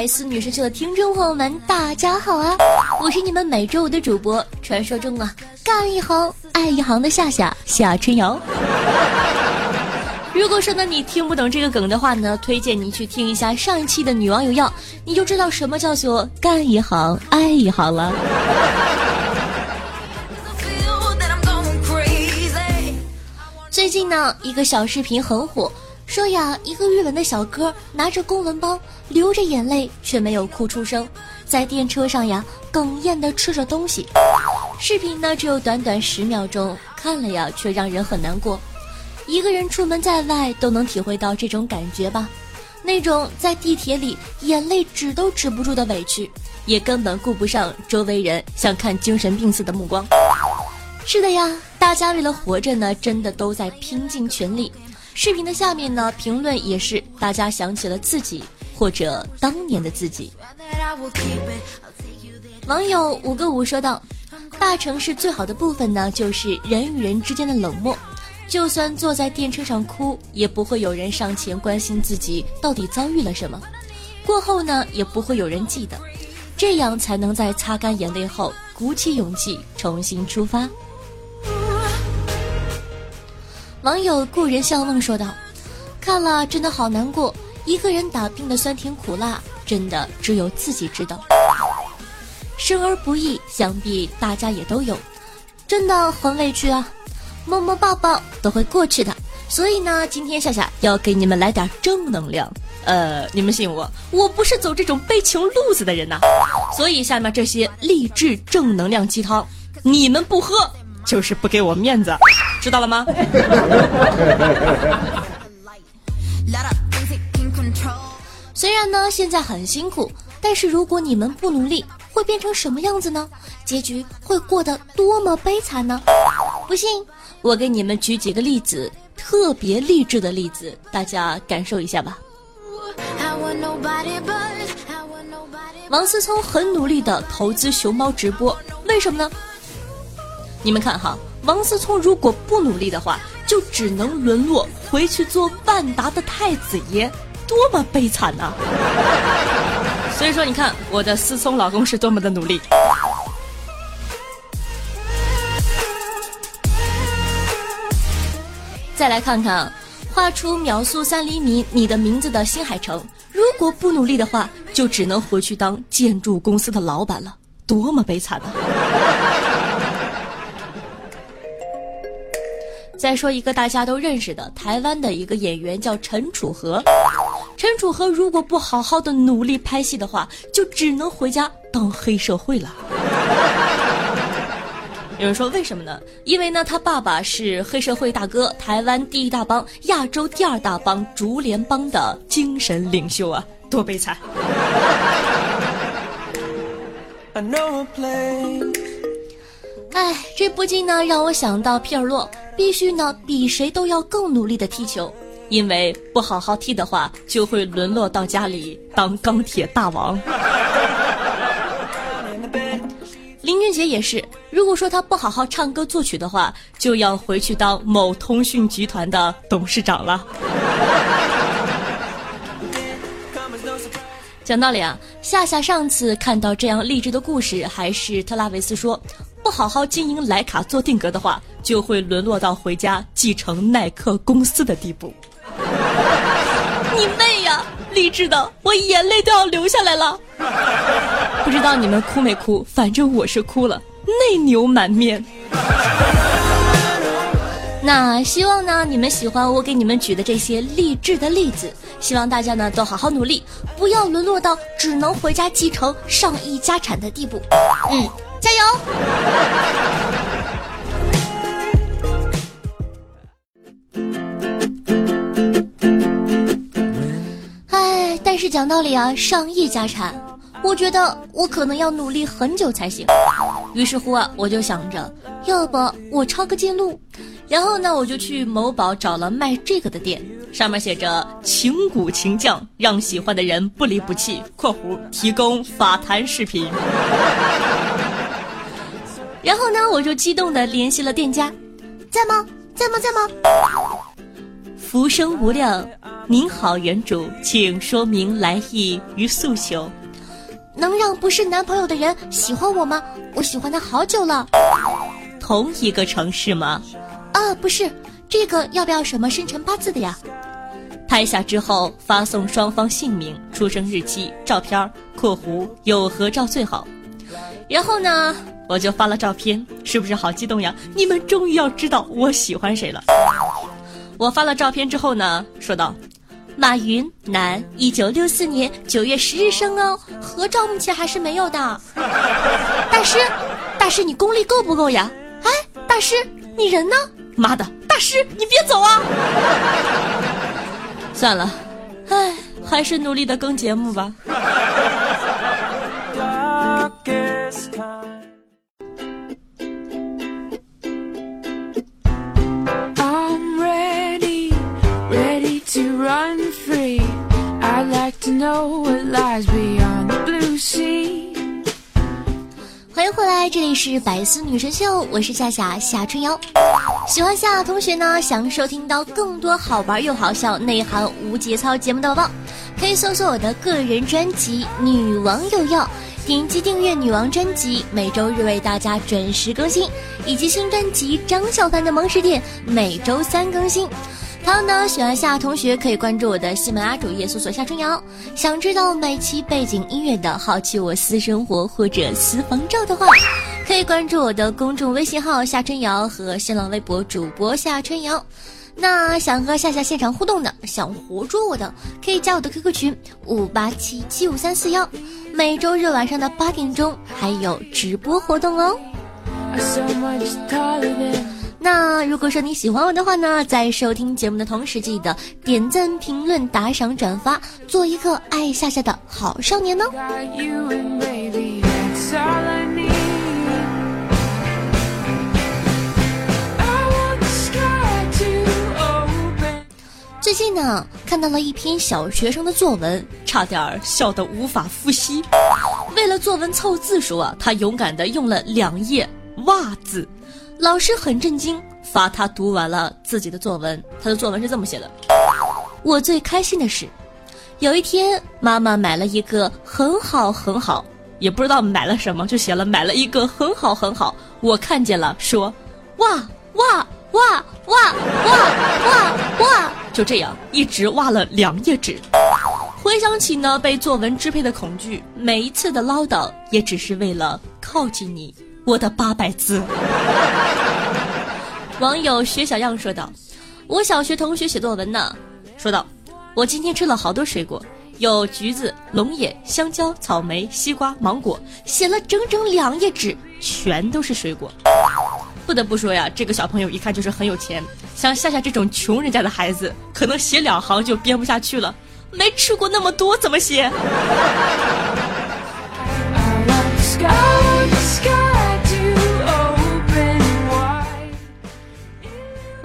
百思女神秀的听众朋友们，大家好啊！我是你们每周五的主播，传说中啊干一行爱一行的夏夏夏春瑶。如果说呢你听不懂这个梗的话呢，推荐你去听一下上一期的女网友要，你就知道什么叫做干一行爱一行了。最近呢，一个小视频很火。说呀，一个日本的小哥拿着公文包，流着眼泪却没有哭出声，在电车上呀哽咽的吃着东西。视频呢只有短短十秒钟，看了呀却让人很难过。一个人出门在外都能体会到这种感觉吧？那种在地铁里眼泪止都止不住的委屈，也根本顾不上周围人像看精神病似的目光。是的呀，大家为了活着呢，真的都在拼尽全力。视频的下面呢，评论也是大家想起了自己或者当年的自己。网友五个五说道：“大城市最好的部分呢，就是人与人之间的冷漠。就算坐在电车上哭，也不会有人上前关心自己到底遭遇了什么。过后呢，也不会有人记得。这样才能在擦干眼泪后，鼓起勇气重新出发。”网友故人笑梦说道：“看了真的好难过，一个人打拼的酸甜苦辣，真的只有自己知道。生而不易，想必大家也都有，真的很委屈啊！摸摸抱抱都会过去的。所以呢，今天夏夏要给你们来点正能量。呃，你们信我，我不是走这种悲情路子的人呐。所以下面这些励志正能量鸡汤，你们不喝。”就是不给我面子，知道了吗？虽然呢现在很辛苦，但是如果你们不努力，会变成什么样子呢？结局会过得多么悲惨呢？不信，我给你们举几个例子，特别励志的例子，大家感受一下吧。王思聪很努力的投资熊猫直播，为什么呢？你们看哈，王思聪如果不努力的话，就只能沦落回去做万达的太子爷，多么悲惨呐！所以说，你看我的思聪老公是多么的努力。再来看看，画出秒速三厘米你的名字的新海诚，如果不努力的话，就只能回去当建筑公司的老板了，多么悲惨啊！再说一个大家都认识的台湾的一个演员叫陈楚河，陈楚河如果不好好的努力拍戏的话，就只能回家当黑社会了。有人说为什么呢？因为呢他爸爸是黑社会大哥，台湾第一大帮、亚洲第二大帮竹联帮的精神领袖啊，多悲惨！哎，这不禁呢让我想到皮尔洛。必须呢，比谁都要更努力的踢球，因为不好好踢的话，就会沦落到家里当钢铁大王。林俊杰也是，如果说他不好好唱歌作曲的话，就要回去当某通讯集团的董事长了。讲道理啊，夏夏上次看到这样励志的故事，还是特拉维斯说。不好好经营莱卡做定格的话，就会沦落到回家继承耐克公司的地步。你妹呀！励志的，我眼泪都要流下来了。不知道你们哭没哭？反正我是哭了，内牛满面。那希望呢，你们喜欢我给你们举的这些励志的例子。希望大家呢都好好努力，不要沦落到只能回家继承上亿家产的地步。嗯。加油！哎，但是讲道理啊，上亿家产，我觉得我可能要努力很久才行。于是乎啊，我就想着，要不我抄个近路。然后呢，我就去某宝找了卖这个的店，上面写着“情鼓情匠，让喜欢的人不离不弃”（括弧提供法坛视频）。然后呢，我就激动的联系了店家，在吗？在吗？在吗？浮生无量，您好，原主，请说明来意与诉求。能让不是男朋友的人喜欢我吗？我喜欢他好久了。同一个城市吗？啊，不是，这个要不要什么生辰八字的呀？拍下之后发送双方姓名、出生日期、照片（括弧有合照最好）。然后呢，我就发了照片，是不是好激动呀？你们终于要知道我喜欢谁了。我发了照片之后呢，说道：“马云，男，一九六四年九月十日生哦，合照目前还是没有的。大师，大师你功力够不够呀？哎，大师你人呢？”妈的，大师，你别走啊！算了，唉，还是努力的更节目吧。欢迎回来，这里是百思女神秀，我是夏夏夏春瑶。喜欢夏同学呢，想收听到更多好玩又好笑、内涵无节操节目的宝宝，可以搜索我的个人专辑《女王有药》，点击订阅女王专辑，每周日为大家准时更新，以及新专辑《张小凡的萌食店》，每周三更新。同样呢，喜欢夏同学可以关注我的喜马拉主页，搜索夏春瑶。想知道每期背景音乐的，好奇我私生活或者私房照的话，可以关注我的公众微信号夏春瑶和新浪微博主播夏春瑶。那想和夏夏现场互动的，想活捉我的，可以加我的 QQ 群五八七七五三四幺。每周日晚上的八点钟还有直播活动哦。那如果说你喜欢我的话呢，在收听节目的同时，记得点赞、评论、打赏、转发，做一个爱夏夏的好少年呢。最近呢，看到了一篇小学生的作文，差点笑得无法呼吸。为了作文凑字数啊，他勇敢的用了两页“袜”子。老师很震惊，罚他读完了自己的作文。他的作文是这么写的：我最开心的是，有一天妈妈买了一个很好很好，也不知道买了什么，就写了买了一个很好很好。我看见了，说哇哇哇哇哇哇哇，就这样一直挖了两页纸。回想起呢被作文支配的恐惧，每一次的唠叨也只是为了靠近你。我的八百字。网友学小样说道：“我小学同学写作文呢，说道：我今天吃了好多水果，有橘子、龙眼、香蕉、草莓、西瓜、芒果，写了整整两页纸，全都是水果。不得不说呀，这个小朋友一看就是很有钱。像夏夏这种穷人家的孩子，可能写两行就编不下去了。没吃过那么多，怎么写？”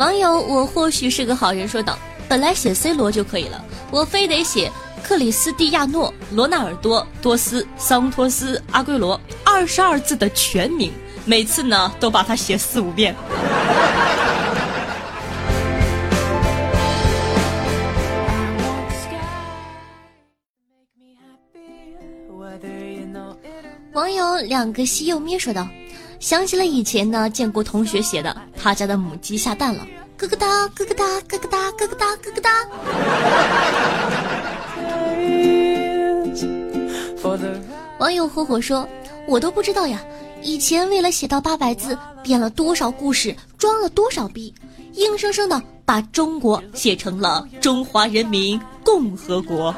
网友我或许是个好人说道：“本来写 C 罗就可以了，我非得写克里斯蒂亚诺、罗纳尔多、多斯、桑托斯、阿圭罗，二十二字的全名，每次呢都把它写四五遍。”网友两个西柚咩说道。想起了以前呢，见过同学写的，他家的母鸡下蛋了，咯咯哒，咯咯哒，咯咯哒，咯咯哒，咯咯哒。网友火火说：“我都不知道呀，以前为了写到八百字，编了多少故事，装了多少逼，硬生生的把中国写成了中华人民共和国。”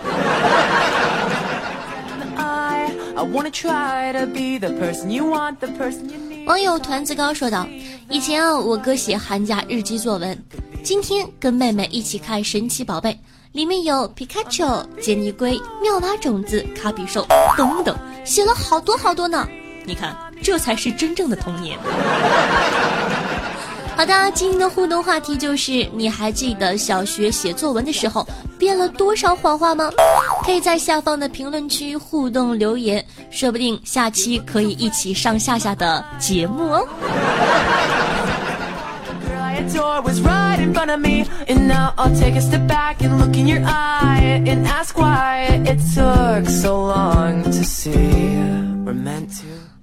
网友团子高说道：“以前啊，我哥写寒假日记作文，今天跟妹妹一起看神奇宝贝，里面有皮卡丘、杰尼龟、妙蛙种子、卡比兽等等，写了好多好多呢。你看，这才是真正的童年。好的，今天的互动话题就是：你还记得小学写作文的时候编了多少谎话吗？可以在下方的评论区互动留言，说不定下期可以一起上夏夏的节目哦。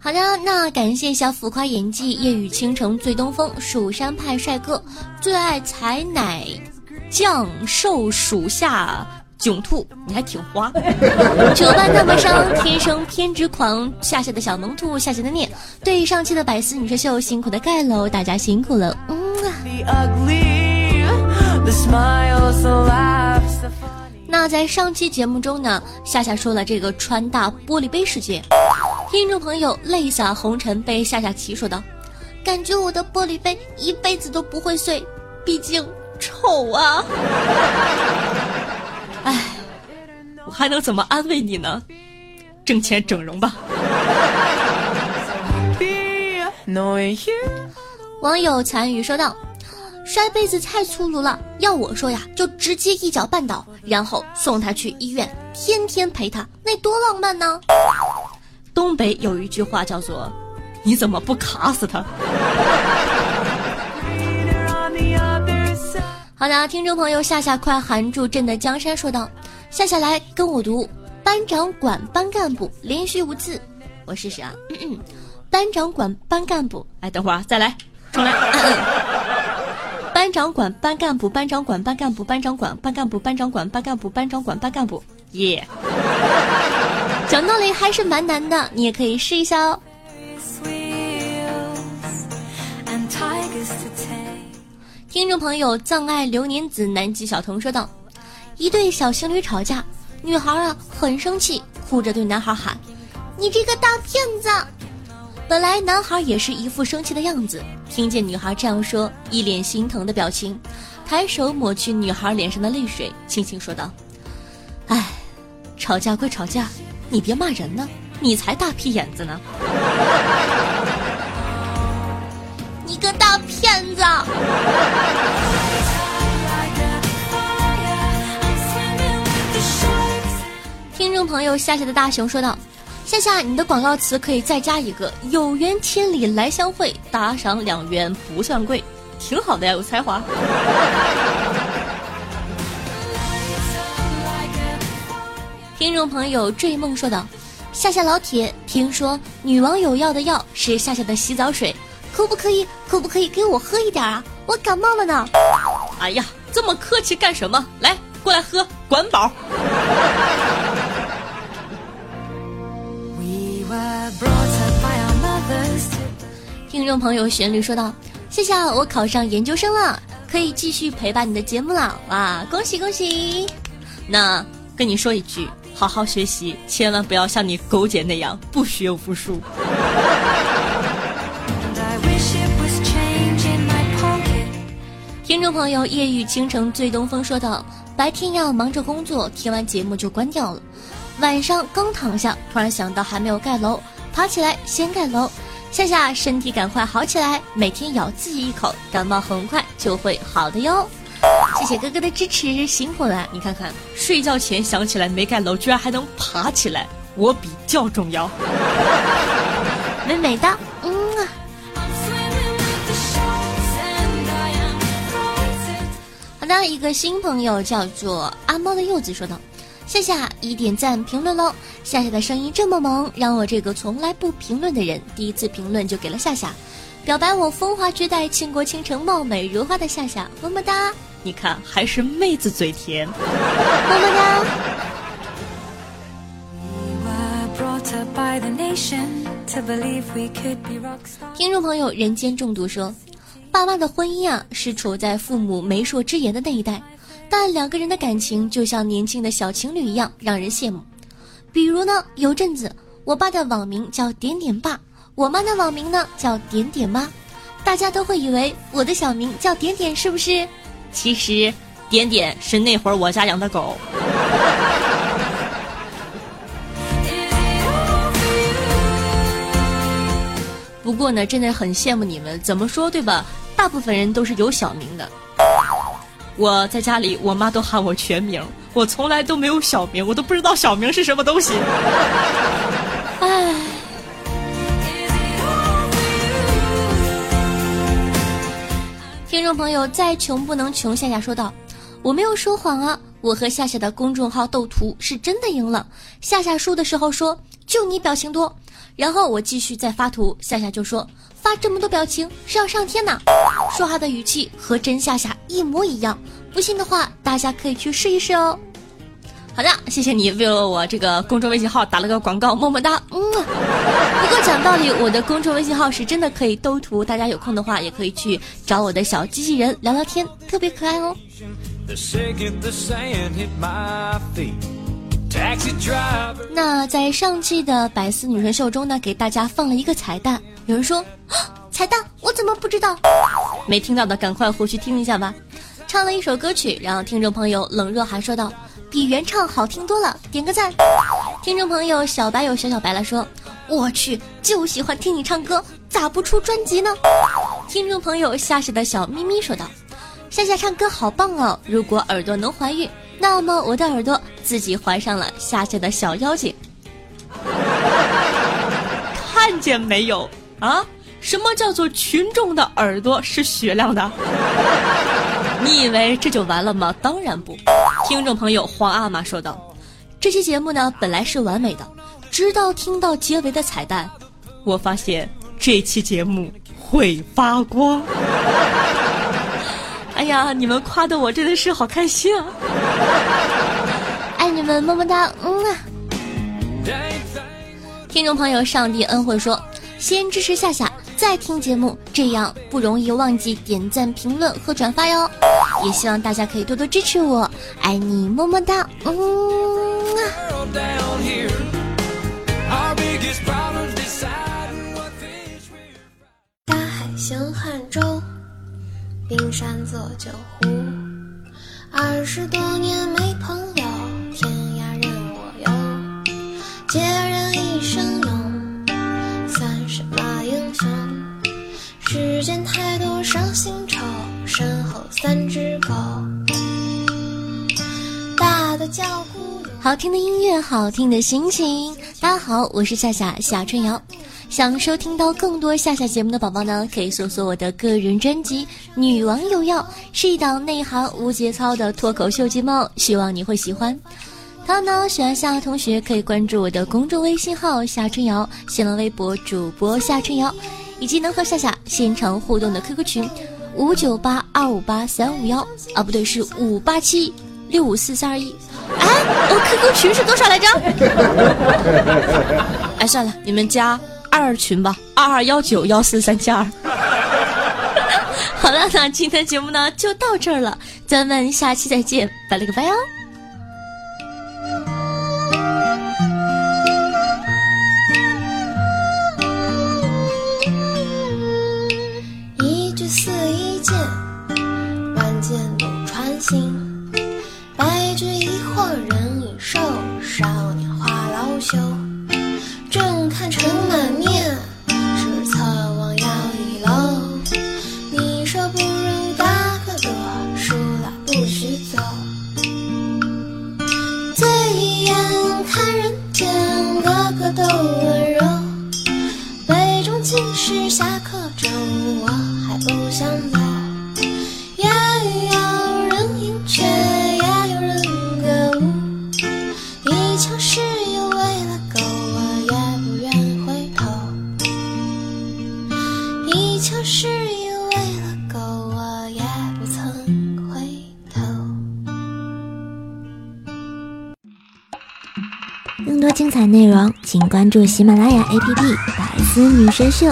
好的，那感谢一下浮夸演技、夜雨倾城醉东风、蜀山派帅哥、最爱采奶酱受属下囧兔，你还挺花。九班那么伤，天生偏执狂，夏夏的小萌兔，夏夏的念。对上期的百思女神秀辛苦的盖楼，大家辛苦了，嗯啊。那在上期节目中呢，夏夏说了这个川大玻璃杯事件。听众朋友泪洒红尘被下下棋说道：“感觉我的玻璃杯一辈子都不会碎，毕竟丑啊！”哎，我还能怎么安慰你呢？挣钱整容吧。网友残余说道：“摔杯子太粗鲁了，要我说呀，就直接一脚绊倒，然后送他去医院，天天陪他，那多浪漫呢！”东北有一句话叫做：“你怎么不卡死他？” 好的，听众朋友，夏夏快含住朕的江山说道：“夏夏来跟我读，班长管班干部，连续五字，我试试啊。嗯嗯班长管班干部，哎，等会儿再来，重来。班长管班干部，班长管班干部，班长管班干部，班长管班干部，班长管班干部，耶。”讲道理还是蛮难的，你也可以试一下哦。听众朋友，葬爱流年子南极小童说道：“一对小情侣吵架，女孩啊很生气，哭着对男孩喊：‘你这个大骗子！’本来男孩也是一副生气的样子，听见女孩这样说，一脸心疼的表情，抬手抹去女孩脸上的泪水，轻轻说道：‘哎，吵架归吵架。’”你别骂人呢，你才大屁眼子呢！你个大骗子！听众朋友，夏夏的大熊说道：“夏夏，你的广告词可以再加一个‘有缘千里来相会，打赏两元不算贵’，挺好的呀，有才华。”听众朋友追梦说道：“夏夏老铁，听说女网友要的药是夏夏的洗澡水，可不可以？可不可以给我喝一点啊？我感冒了呢。”哎呀，这么客气干什么？来，过来喝，管饱。听众朋友旋律说道：“夏夏，我考上研究生了，可以继续陪伴你的节目了。哇，恭喜恭喜！那跟你说一句。”好好学习，千万不要像你狗姐那样不学无术。听众朋友，夜雨倾城醉东风说道：“白天要忙着工作，听完节目就关掉了。晚上刚躺下，突然想到还没有盖楼，爬起来先盖楼。夏夏，身体赶快好起来，每天咬自己一口，感冒很快就会好的哟。”谢谢哥哥的支持，辛苦了！你看看，睡觉前想起来没盖楼，居然还能爬起来，我比较重要，美美的，嗯啊。好的，一个新朋友叫做阿猫的柚子说道：“夏夏一点赞评论喽，夏夏的声音这么萌，让我这个从来不评论的人第一次评论就给了夏夏，表白我风华绝代、倾国倾城、貌美如花的夏夏，么么哒。”你看，还是妹子嘴甜。么么哒。听众朋友，人间中毒说，爸妈的婚姻啊，是处在父母媒妁之言的那一代，但两个人的感情就像年轻的小情侣一样，让人羡慕。比如呢，有阵子，我爸的网名叫点点爸，我妈的网名呢叫点点妈，大家都会以为我的小名叫点点，是不是？其实，点点是那会儿我家养的狗。不过呢，真的很羡慕你们。怎么说对吧？大部分人都是有小名的。我在家里，我妈都喊我全名，我从来都没有小名，我都不知道小名是什么东西。听众朋友，再穷不能穷，夏夏说道：“我没有说谎啊，我和夏夏的公众号斗图是真的赢了。夏夏输的时候说，就你表情多。”然后我继续再发图，夏夏就说发这么多表情是要上天呐，说话的语气和真夏夏一模一样。不信的话，大家可以去试一试哦。好的，谢谢你为了我这个公众微信号打了个广告，么么哒。嗯。不过讲道理，我的公众微信号是真的可以兜图，大家有空的话也可以去找我的小机器人聊聊天，特别可爱哦。那在上期的百思女神秀中呢，给大家放了一个彩蛋。有人说，彩蛋我怎么不知道？没听到的赶快回去听一下吧。唱了一首歌曲，然后听众朋友冷若寒说道：“比原唱好听多了，点个赞。”听众朋友小白有小小白了说：“我去，就喜欢听你唱歌，咋不出专辑呢？”听众朋友夏夏的小咪咪说道：“夏夏唱歌好棒哦，如果耳朵能怀孕。”那么我的耳朵自己怀上了夏夏的小妖精，看见没有啊？什么叫做群众的耳朵是雪亮的？你以为这就完了吗？当然不。听众朋友皇阿玛说道：“这期节目呢本来是完美的，直到听到结尾的彩蛋，我发现这期节目会发光。”哎呀，你们夸的我真的是好开心啊！爱你们，么么哒，嗯啊！听众朋友，上帝恩惠说，先支持夏夏，再听节目，这样不容易忘记点赞、评论和转发哟。也希望大家可以多多支持我，爱你，么么哒，嗯啊！大海行汉舟。冰山作酒壶，二十多年没朋友，天涯任我游。世间太多伤心愁，身后三只狗。大的叫孤。好听的音乐，好听的心情。大家好，我是夏夏夏春瑶。想收听到更多夏夏节目的宝宝呢，可以搜索我的个人专辑《女王有药》，是一档内涵无节操的脱口秀节目，希望你会喜欢。同样呢，喜欢夏夏同学可以关注我的公众微信号夏春瑶，新浪微博主播夏春瑶，以及能和夏夏现场互动的 QQ 群五九八二五八三五幺啊，不对，是五八七六五四三二一。哎，我 QQ 群是多少来着？哎，算了，你们加。二群吧，二二幺九幺四三七二。好了，那今天节目呢就到这儿了，咱们下期再见，拜了个拜哦。寝室下课钟，我还不想走。也有人饮酒，也有人歌舞。一腔是意为了狗，我也不愿回头。一腔是意为了狗，我也不曾回头。更多精彩内容，请关注喜马拉雅 APP。女神秀》。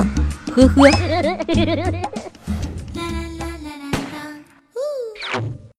呵呵。